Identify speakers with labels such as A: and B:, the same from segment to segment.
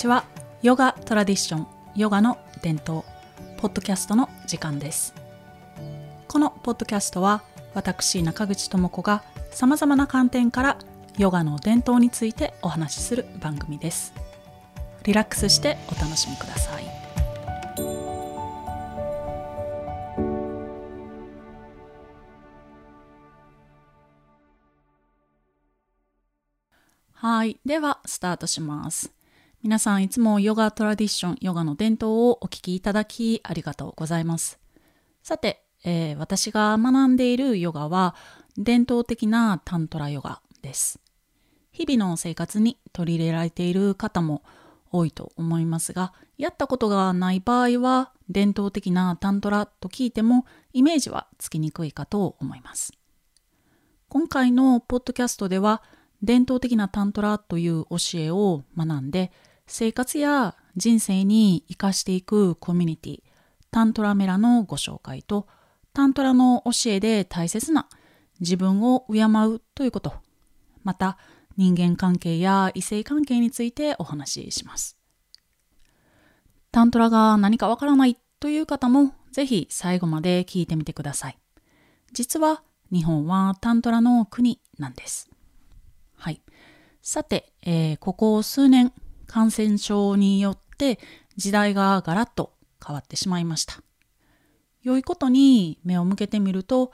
A: こんにちは。ヨガトラディションヨガの伝統ポッドキャストの時間です。このポッドキャストは私中口智子がさまざまな観点からヨガの伝統についてお話しする番組です。リラックスしてお楽しみください。はい。ではスタートします。皆さんいつもヨガトラディション、ヨガの伝統をお聞きいただきありがとうございます。さて、えー、私が学んでいるヨガは伝統的なタントラヨガです。日々の生活に取り入れられている方も多いと思いますが、やったことがない場合は伝統的なタントラと聞いてもイメージはつきにくいかと思います。今回のポッドキャストでは伝統的なタントラという教えを学んで生活や人生に生かしていくコミュニティタントラメラのご紹介とタントラの教えで大切な自分を敬うということ。また人間関係や異性関係についてお話しします。タントラが何かわからないという方もぜひ最後まで聞いてみてください。実は日本はタントラの国なんです。はい。さて、えー、ここ数年感染症によって時代がガラッと変わってしまいました。良いことに目を向けてみると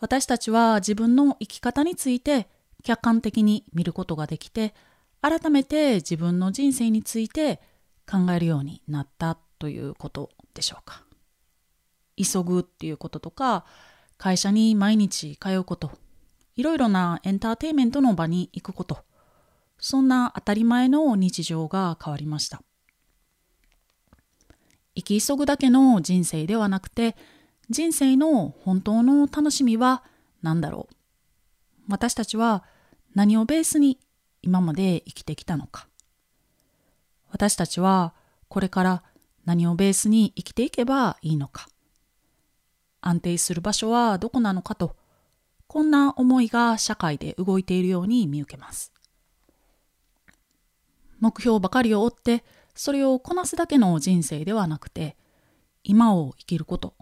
A: 私たちは自分の生き方について客観的に見ることができて改めて自分の人生について考えるようになったということでしょうか。急ぐっていうこととか会社に毎日通うこといろいろなエンターテインメントの場に行くことそんな当たり前の日常が変わりました。生き急ぐだけの人生ではなくて人生の本当の楽しみは何だろう？私たちは何をベースに今まで生きてきたのか？私たちはこれから何をベースに生きていけばいいのか？安定する場所はどこなのかとこんな思いが社会で動いているように見受けます。目標ばかりを追ってそれをこなすだけの人生ではなくて今を生きること。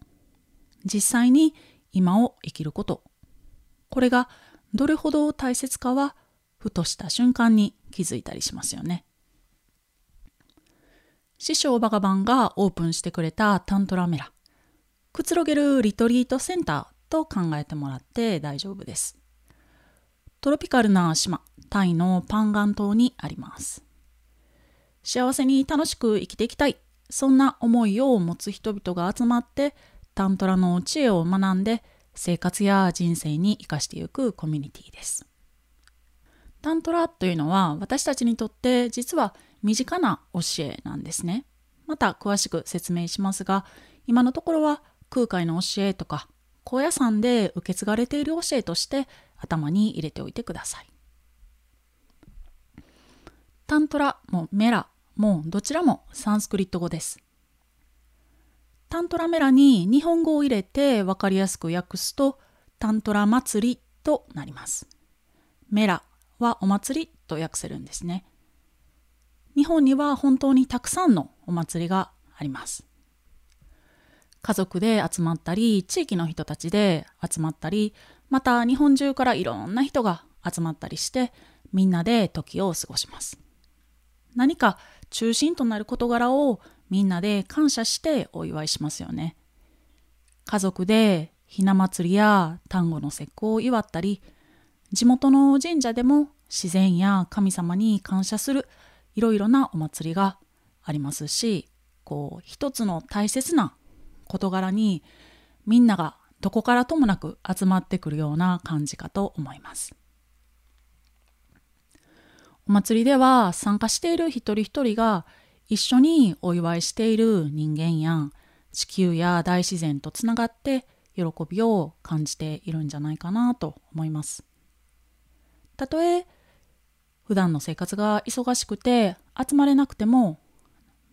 A: 実際に今を生きること。これがどれほど大切かはふとした瞬間に気づいたりしますよね。師匠バガバンがオープンしてくれたタントラメラ。くつろげるリトリートセンターと考えてもらって大丈夫です。トロピカルな島タイのパンガン島にあります。幸せに楽しく生きていきたいそんな思いを持つ人々が集まってタントラの知恵を学んで生活や人生に生かしていくコミュニティです。タントラというのは私たちにとって実は身近な教えなんですね。また詳しく説明しますが今のところは空海の教えとか高野山で受け継がれている教えとして頭に入れておいてください。タントラもメラもうどちらもサンスクリット語です。タントラメラに日本語を入れて分かりやすく訳すとタントラ祭りとなります。メラはお祭りと訳せるんですね。日本には本当にたくさんのお祭りがあります。家族で集まったり、地域の人たちで集まったり、また日本中からいろんな人が集まったりして、みんなで時を過ごします。何か中心となる事柄をみんなで感謝してお祝いしますよね。家族でひな祭りや端午の節句を祝ったり、地元の神社でも自然や神様に感謝するいろいろなお祭りがありますし、こう一つの大切な事柄にみんながどこからともなく集まってくるような感じかと思います。お祭りでは参加している一人一人が一緒にお祝いしている人間や地球や大自然とつながって喜びを感じているんじゃないかなと思います。たとえ普段の生活が忙しくて集まれなくても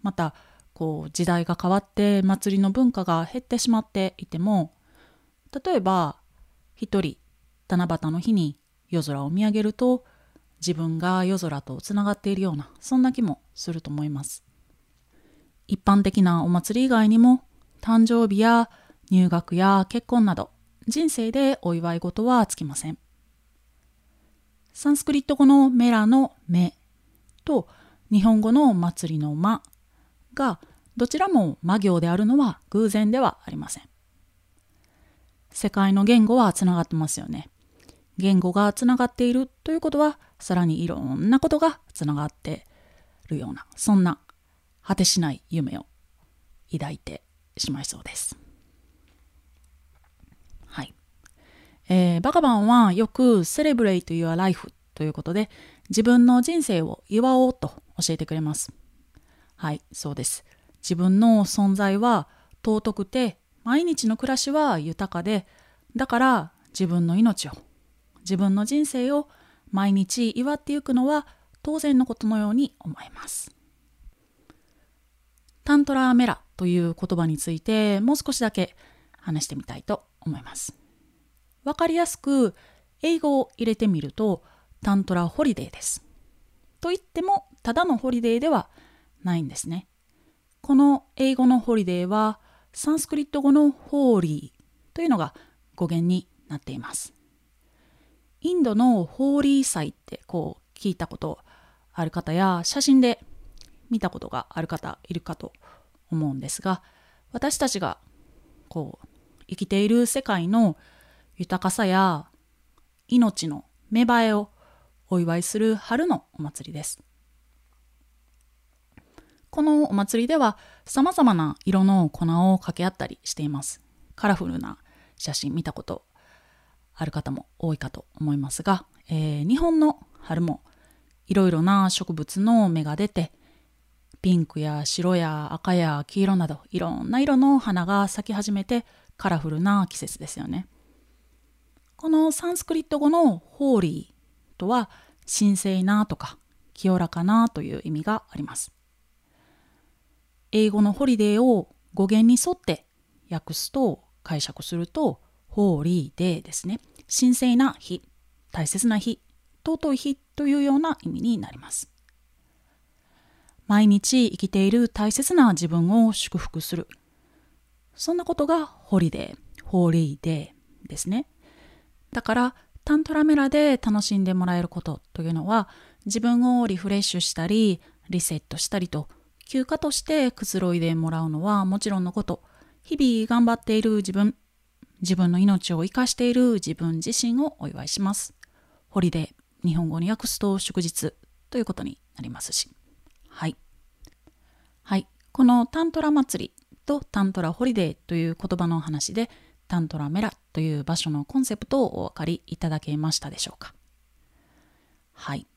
A: またこう時代が変わって祭りの文化が減ってしまっていても例えば一人七夕の日に夜空を見上げると自分が夜空とつながっているようなそんな気もすると思います。一般的なお祭り以外にも誕生日や入学や結婚など人生でお祝い事はつきません。サンスクリット語のメラの目と日本語の祭りの間がどちらも魔行であるのは偶然ではありません。世界の言語はつながってますよね。言語がつながっているということはさらにいろんなことがつながってるようなそんな果てしない夢を抱いてしまいそうです。はい。えー、バカバンはよく Celebrate Your Life ということで自分の人生を祝おうと教えてくれます。はい、そうです。自分の存在は尊くて毎日の暮らしは豊かでだから自分の命を自分の人生を毎日祝っていくのは当然のことのように思います。タントラーメラという言葉についてもう少しだけ話してみたいと思います。わかりやすく英語を入れてみるとタントラホリデーです。と言ってもただのホリデーではないんですね。この英語のホリデーはサンスクリット語のホーリーというのが語源になっています。インドのホーリー祭ってこう聞いたことある方や写真で見たことがある方いるかと思うんですが私たちがこう生きている世界の豊かさや命の芽生えをお祝いする春のお祭りです。このお祭りでは様々な色の粉を掛け合ったりしています。カラフルな写真見たことある方も多いかと思いますが、えー、日本の春もいろいろな植物の芽が出てピンクや白や赤や黄色などいろんな色の花が咲き始めてカラフルな季節ですよね。このサンスクリット語のホーリーとは神聖なとか清らかなという意味があります。英語のホリデーを語源に沿って訳すと解釈するとホーリーデーですね。神聖な日、大切な日、尊い日というような意味になります。毎日生きている大切な自分を祝福する。そんなことがホリデー、 holy day ですね。だからタントラメラで楽しんでもらえることというのは自分をリフレッシュしたりリセットしたりと休暇としてくつろいでもらうのはもちろんのこと日々頑張っている自分自分の命を生かしている自分自身をお祝いします。ホリデー、日本語に訳すと祝日ということになりますし。はい。はい。このタントラ祭りとタントラホリデーという言葉の話で、タントラメラという場所のコンセプトをお分かりいただけましたでしょうか。はい。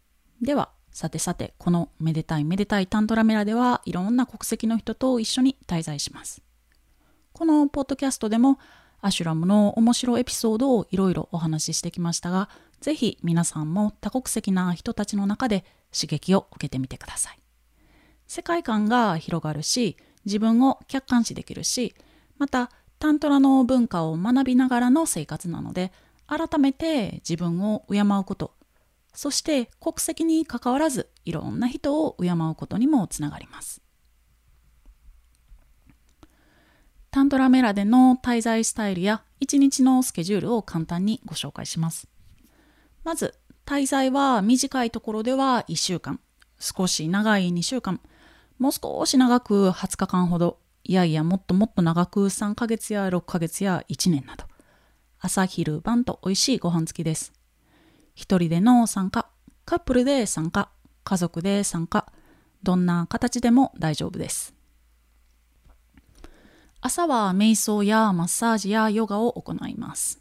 A: では、さてさて、このめでたいめでたいタントラメラではいろんな国籍の人と一緒に滞在します。このポッドキャストでもアシュラムの面白エピソードをいろいろお話ししてきましたが、ぜひ皆さんも多国籍な人たちの中で刺激を受けてみてください。世界観が広がるし、自分を客観視できるし、またタントラの文化を学びながらの生活なので、改めて自分を敬うこと、そして国籍にかかわらずいろんな人を敬うことにもつながります。タントラメラでの滞在スタイルや1日のスケジュールを簡単にご紹介します。まず、滞在は短いところでは1週間、少し長い2週間、もう少し長く20日間ほど、いやいやもっともっと長く3ヶ月や6ヶ月や1年など、朝昼晩と美味しいご飯付きです。一人での参加、カップルで参加、家族で参加、どんな形でも大丈夫です。朝は瞑想やマッサージやヨガを行います。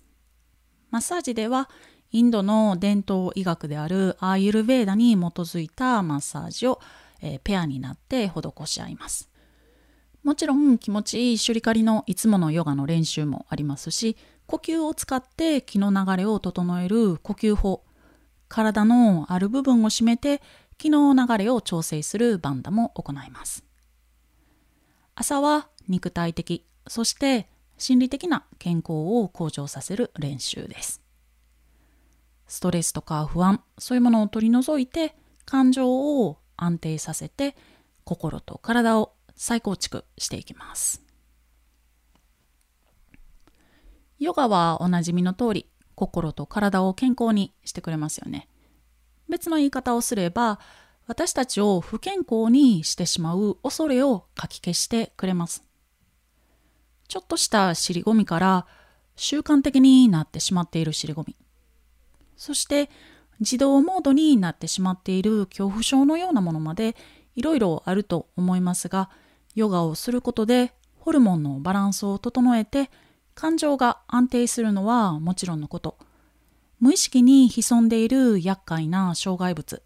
A: マッサージではインドの伝統医学であるアーユルベーダに基づいたマッサージを、えー、ペアになって施し合います。もちろん気持ちいいシュリカリのいつものヨガの練習もありますし、呼吸を使って気の流れを整える呼吸法、体のある部分を締めて気の流れを調整するバンダも行います。朝は肉体的、そして心理的な健康を向上させる練習です。ストレスとか不安そういうものを取り除いて感情を安定させて心と体を再構築していきます。ヨガはおなじみの通り心と体を健康にしてくれますよね。別の言い方をすれば私たちを不健康にしてしまう恐れをかき消してくれます。ちょっとした尻込みから習慣的になってしまっている尻込み。そして自動モードになってしまっている恐怖症のようなものまでいろいろあると思いますがヨガをすることでホルモンのバランスを整えて感情が安定するのはもちろんのこと。無意識に潜んでいる厄介な障害物。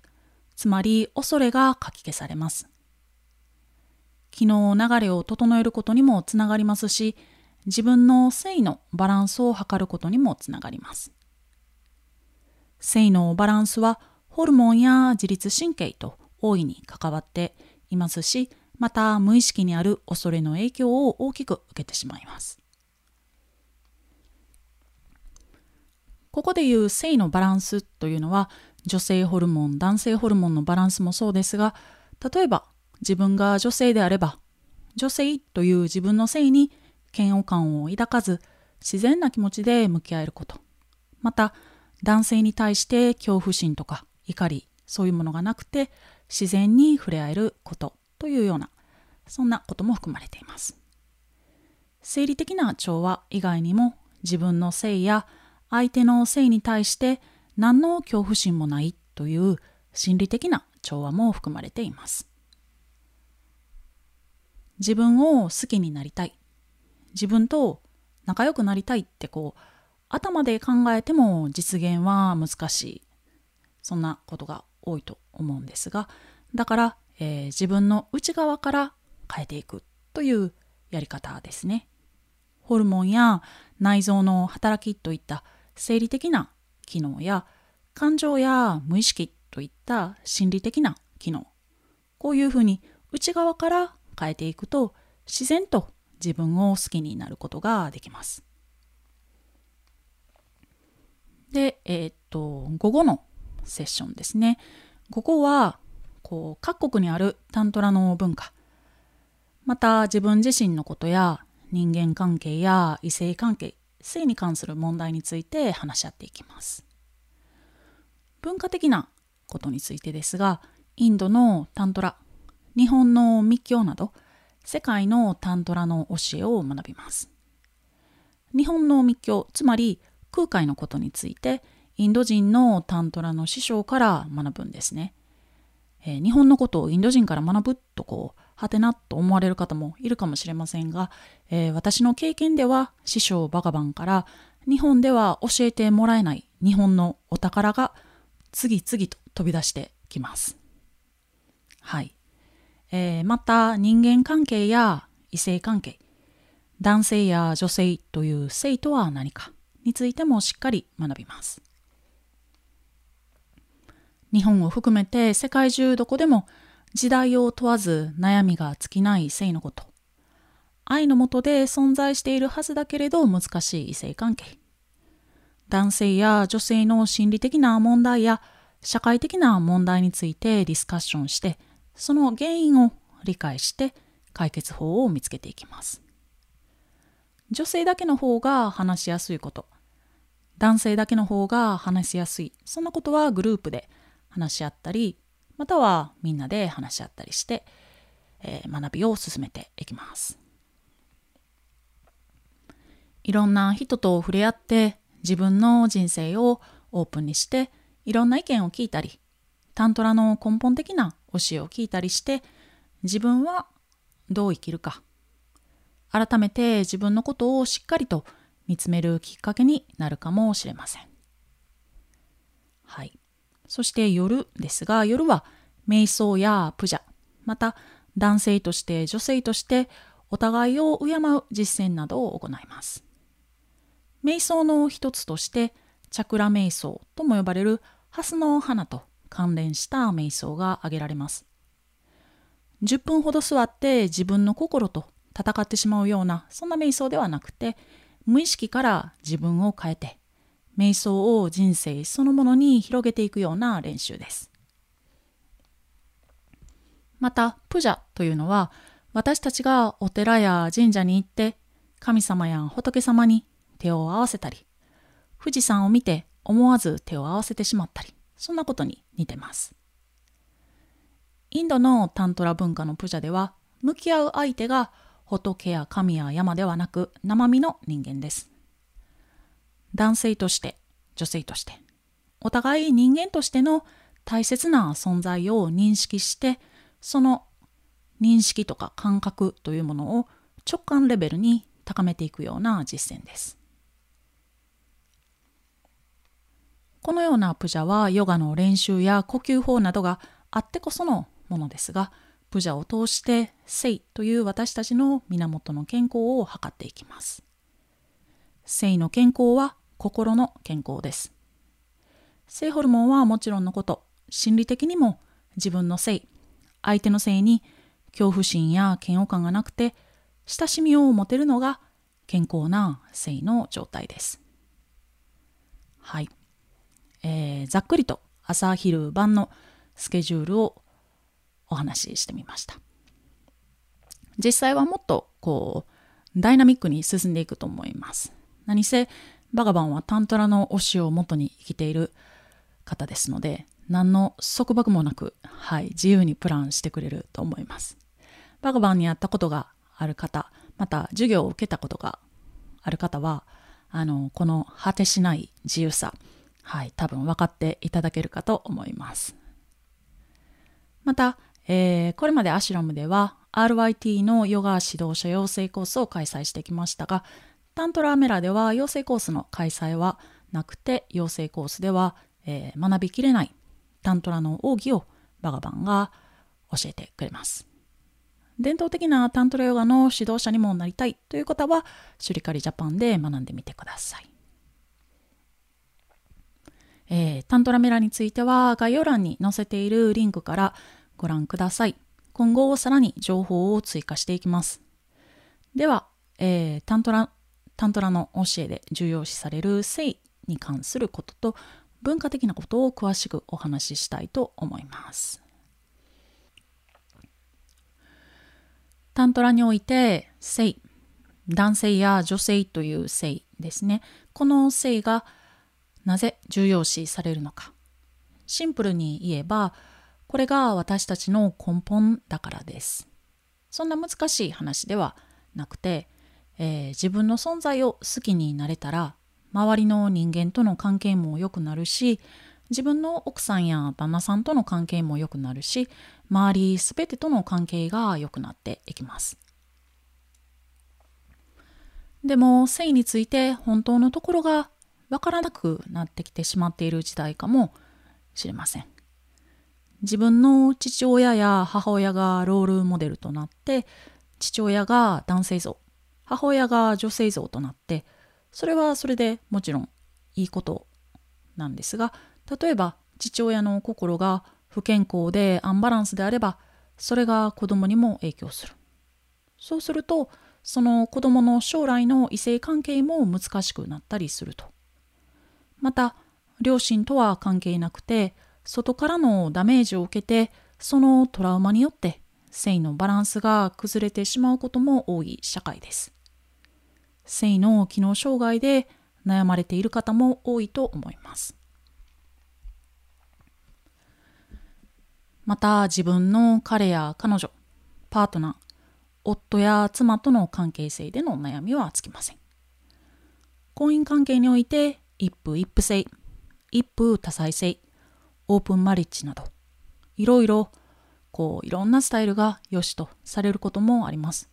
A: つまり恐れがかき消されます。気の流れを整えることにもつながりますし自分の性のバランスを測ることにもつながります。性のバランスはホルモンや自律神経と大いに関わっていますしまた無意識にある恐れの影響を大きく受けてしまいます。ここでいう性のバランスというのは女性ホルモン男性ホルモンのバランスもそうですが例えば自分が女性であれば女性という自分の性に嫌悪感を抱かず自然な気持ちで向き合えること。また男性に対して恐怖心とか怒りそういうものがなくて自然に触れ合えることというようなそんなことも含まれています。生理的な調和以外にも自分の性や相手の性に対して何の恐怖心もないという心理的な調和も含まれています。自分を好きになりたい。自分と仲良くなりたいってこう頭で考えても実現は難しい。そんなことが多いと思うんですがだから、えー、自分の内側から変えていくというやり方ですね。ホルモンや内臓の働きといった生理的な機能や感情や無意識といった心理的な機能。こういうふうに内側から変えていくと自然と自分を好きになることができます。で、えー、っと、午後のセッションですね。午後は、こう、各国にあるタントラの文化、また自分自身のことや人間関係や異性関係、性に関する問題について話し合っていきます。文化的なことについてですが、インドのタントラ、日本の密教など、世界のタントラの教えを学びます。日本の密教、つまり空海のことについて、インド人のタントラの師匠から学ぶんですね。えー、日本のことをインド人から学ぶとこう、はてなと思われる方もいるかもしれませんが、えー、私の経験では師匠バガバンから日本では教えてもらえない日本のお宝が次々と飛び出してきます。はい。えー、また人間関係や異性関係、男性や女性という性とは何かについてもしっかり学びます。日本を含めて世界中どこでも時代を問わず悩みが尽きない性のこと。愛のもとで存在しているはずだけれど難しい異性関係。男性や女性の心理的な問題や社会的な問題についてディスカッションして、その原因を理解して解決法を見つけていきます。女性だけの方が話しやすいこと、男性だけの方が話しやすい、そんなことはグループで話し合ったり、またはみんなで話し合ったりして、えー、学びを進めていきます。いろんな人と触れ合って自分の人生をオープンにしていろんな意見を聞いたりタントラの根本的な教えを聞いたりして自分はどう生きるか改めて自分のことをしっかりと見つめるきっかけになるかもしれません。はい。そして夜ですが、夜は瞑想やプジャ、また男性として女性としてお互いを敬う実践などを行います。瞑想の一つとしてチャクラ瞑想とも呼ばれるハスの花と関連した瞑想が挙げられます。10分ほど座って自分の心と戦ってしまうようなそんな瞑想ではなくて無意識から自分を変えて瞑想を人生そのものに広げていくような練習です。また、プジャというのは私たちがお寺や神社に行って神様や仏様に手を合わせたり、富士山を見て思わず手を合わせてしまったり、そんなことに似てます。インドのタントラ文化のプジャでは、向き合う相手が仏や神や山ではなく生身の人間です。男性として、女性として、お互い人間としての大切な存在を認識して、その認識とか感覚というものを直感レベルに高めていくような実践です。このようなプジャはヨガの練習や呼吸法などがあってこそのものですが、プジャを通して性という私たちの源の健康を図っていきます。性の健康は心の健康です。性ホルモンはもちろんのこと、心理的にも自分の性、相手の性に恐怖心や嫌悪感がなくて親しみを持てるのが健康な性の状態です。はい。えー、ざっくりと朝昼晩のスケジュールをお話ししてみました。実際はもっとこうダイナミックに進んでいくと思います。何せバガバンはタントラの推しを元に生きている方ですので何の束縛もなく、はい、自由にプランしてくれると思います。バガバンに会ったことがある方、また授業を受けたことがある方は、あの、この果てしない自由さ、はい、多分分かっていただけるかと思います。また、えー、これまでアシュラムでは RYT のヨガ指導者養成コースを開催してきましたが、タントラーメラでは養成コースの開催はなくて、養成コースでは、えー、学びきれないタントラの奥義をバガバンが教えてくれます。伝統的なタントラヨガの指導者にもなりたいという方は、シュリカリジャパンで学んでみてください。えー、タントラメラについては概要欄に載せているリンクからご覧ください。今後さらに情報を追加していきます。では、えー、タントラタントラの教えで重要視される性に関することと文化的なことを詳しくお話ししたいと思います。タントラにおいて性、男性や女性という性ですね。この性がなぜ重要視されるのか。シンプルに言えば、これが私たちの根本だからです。そんな難しい話ではなくて、えー、自分の存在を好きになれたら、周りの人間との関係も良くなるし、自分の奥さんや旦那さんとの関係も良くなるし、周りすべてとの関係が良くなっていきます。でも性について本当のところがわからなくなってきてしまっている時代かもしれません。自分の父親や母親がロールモデルとなって父親が男性像母親が女性像となってそれはそれでもちろんいいことなんですが例えば父親の心が不健康でアンバランスであればそれが子供にも影響するそうするとその子供の将来の異性関係も難しくなったりするとまた両親とは関係なくて外からのダメージを受けてそのトラウマによって性のバランスが崩れてしまうことも多い社会です性の機能障害で悩まれている方も多いと思いますまた自分の彼や彼女、パートナー、夫や妻との関係性での悩みはつきません。婚姻関係において一夫一夫制、一夫多妻制、オープンマリッジなど、いろいろこういろんなスタイルが良しとされることもあります。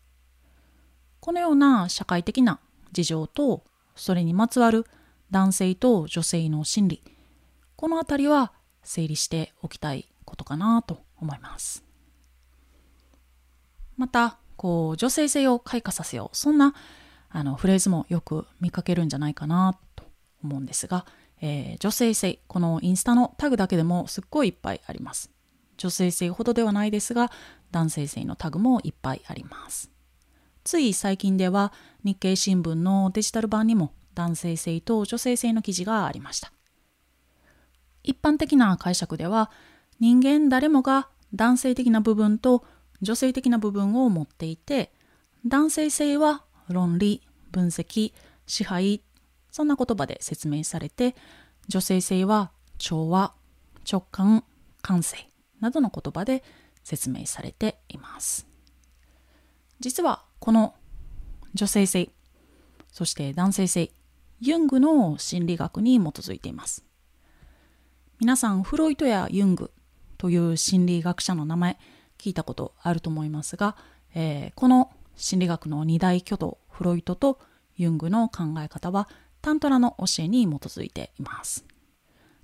A: このような社会的な事情とそれにまつわる男性と女性の心理この辺りは整理しておきたいことかなと思います。また、こう、女性性を開花させよう。そんなあのフレーズもよく見かけるんじゃないかな思うんですが、えー、女性性、このインスタのタグだけでもすっごいいっぱいあります。女性性ほどではないですが、男性性のタグもいっぱいあります。つい最近では日経新聞のデジタル版にも男性性と女性性の記事がありました一般的な解釈では人間誰もが男性的な部分と女性的な部分を持っていて男性性は論理分析支配そんな言葉で説明されて女性性は調和直感感性などの言葉で説明されています。実はこの女性性そして男性性ユングの心理学に基づいています。皆さんフロイトやユングという心理学者の名前聞いたことあると思いますが、えー、この心理学の二大巨頭フロイトとユングの考え方はタントラの教えに基づいています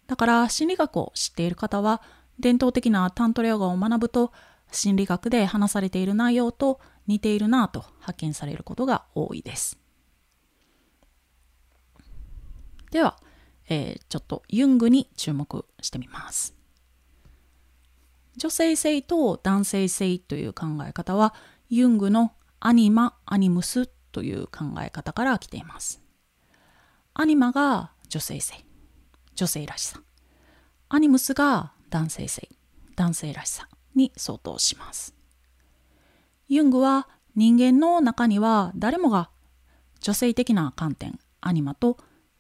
A: だから心理学を知っている方は伝統的なタントレヨガを学ぶと心理学で話されている内容と似ているなと発見されることが多いです。では、えー、ちょっとユングに注目してみます。女性性と男性性という考え方はユングのアニマ・アニムスという考え方から来ています。アニマが女性性、女性らしさ。アニムスが男性性、男性らしさに相当します。ユングは人間の中には誰もが女性的な観点、アニマと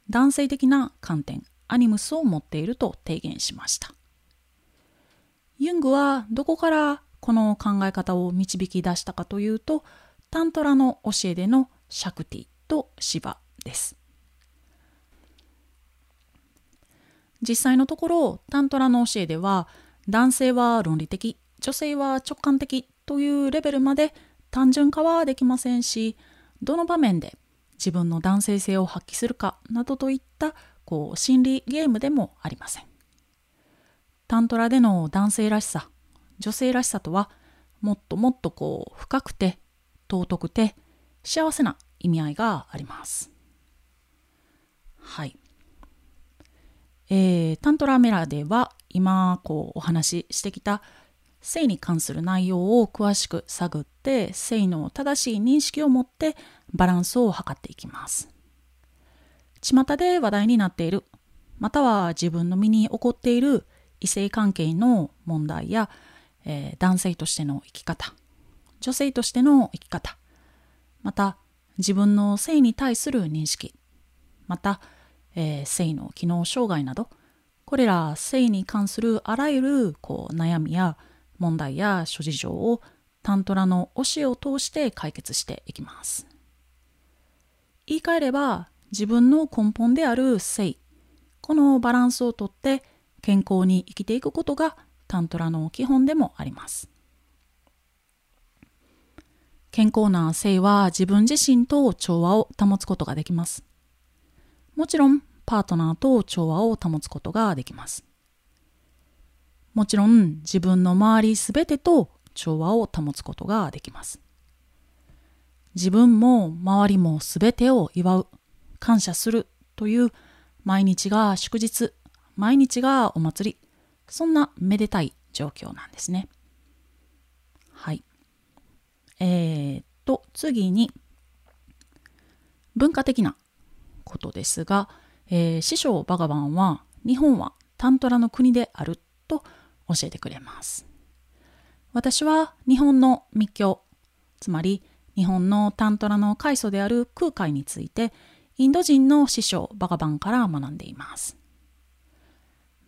A: 男性的な観点、アニムスを持っていると提言しました。ユングはどこからこの考え方を導き出したかというと、タントラの教えでのシャクティとシバです。実際のところタントラの教えでは男性は論理的女性は直感的というレベルまで単純化はできませんしどの場面で自分の男性性を発揮するかなどといったこう心理ゲームでもありません。タントラでの男性らしさ女性らしさとはもっともっとこう深くて尊くて幸せな意味合いがあります。はい。えー、タントラメラでは今こうお話ししてきた性に関する内容を詳しく探って性の正しい認識を持ってバランスを図っていきます。巷で話題になっているまたは自分の身に起こっている異性関係の問題や、えー、男性としての生き方女性としての生き方また自分の性に対する認識またえー、性の機能障害などこれら性に関するあらゆるこう悩みや問題や諸事情をタントラの教えを通して解決していきます。言い換えれば自分の根本である性このバランスをとって健康に生きていくことがタントラの基本でもあります。健康な性は自分自身と調和を保つことができます。もちろんパートナーと調和を保つことができます。もちろん自分の周りすべてと調和を保つことができます。自分も周りもすべてを祝う、感謝するという毎日が祝日、毎日がお祭り、そんなめでたい状況なんですね。はい。えー、っと、次に文化的なことですが、えー、師匠バガバンは日本はタントラの国であると教えてくれます。私は日本の密教、つまり日本のタントラの開祖である空海についてインド人の師匠バガバンから学んでいます。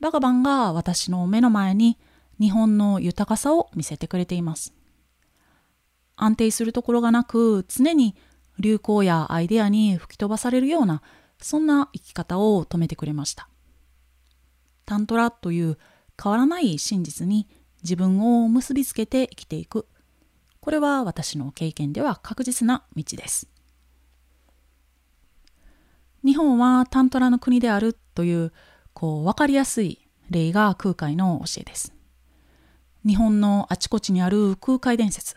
A: バガバンが私の目の前に日本の豊かさを見せてくれています。安定するところがなく常に流行やアイデアに吹き飛ばされるようなそんな生き方を止めてくれました。タントラという変わらない真実に自分を結びつけて生きていく。これは私の経験では確実な道です。日本はタントラの国であるというこう分かりやすい例が空海の教えです。日本のあちこちにある空海伝説。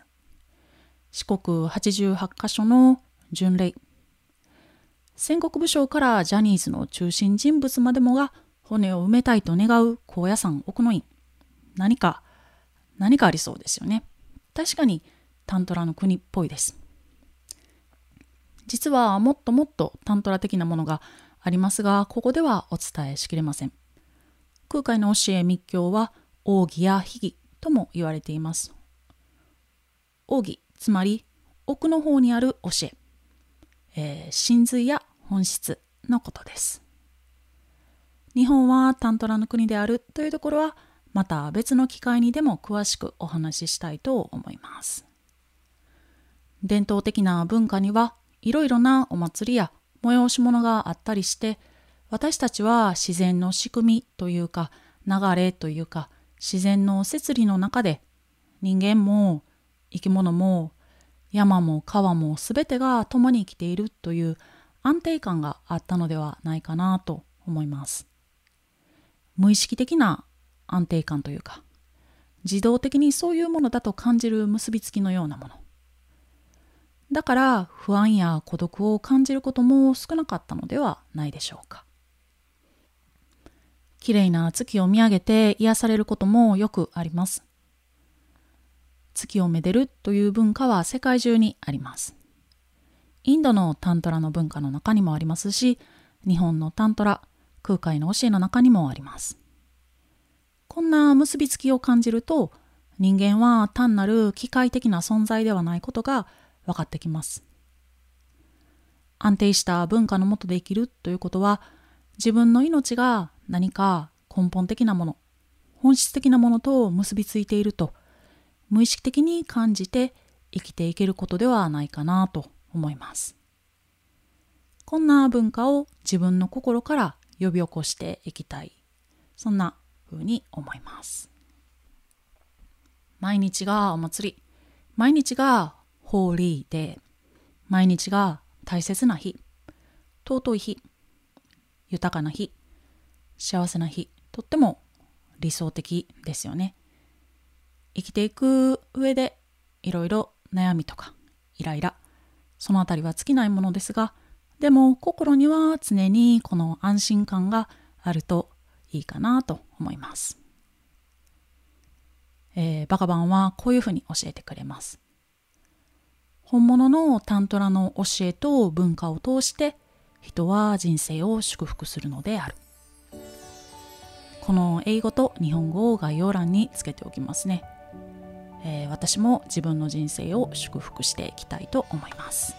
A: 四国88カ所の巡礼。戦国武将からジャニーズの中心人物までもが骨を埋めたいと願う高野山奥の院。何か何かありそうですよね。確かにタントラの国っぽいです。実はもっともっとタントラ的なものがありますが、ここではお伝えしきれません。空海の教え密教は奥義や秘義とも言われています。奥義、つまり奥の方にある教え、えー、真髄や本質のことです。日本はタントラの国であるというところはまた別の機会にでも詳しくお話ししたいと思います。伝統的な文化にはいろいろなお祭りや催し物があったりして私たちは自然の仕組みというか流れというか自然の摂理の中で人間も生き物も山も川も全てが共に生きているという安定感があったのではないかなと思います。無意識的な安定感というか自動的にそういうものだと感じる結びつきのようなもの。だから不安や孤独を感じることも少なかったのではないでしょうか。綺麗な月を見上げて癒されることもよくあります。月をめでるという文化は世界中にありますインドのタントラの文化の中にもありますし日本のタントラ空海の教えの中にもありますこんな結びつきを感じると人間は単なる機械的な存在ではないことが分かってきます。安定した文化のもとで生きるということは自分の命が何か根本的なもの本質的なものと結びついていると無意識的に感じて生きていけることではないかなと思います。こんな文化を自分の心から呼び起こしていきたい。そんなふうに思います。毎日がお祭り。毎日がホーリーで毎日が大切な日。尊い日。豊かな日。幸せな日。とっても理想的ですよね。生きていく上でいろいろ悩みとかイライラ。そのあたりは尽きないものですがでも心には常にこの安心感があるといいかなと思います、えー、バカバンはこういうふうに教えてくれます。本物のタントラの教えと文化を通して人は人生を祝福するのである。この英語と日本語を概要欄につけておきますね、えー、私も自分の人生を祝福していきたいと思います。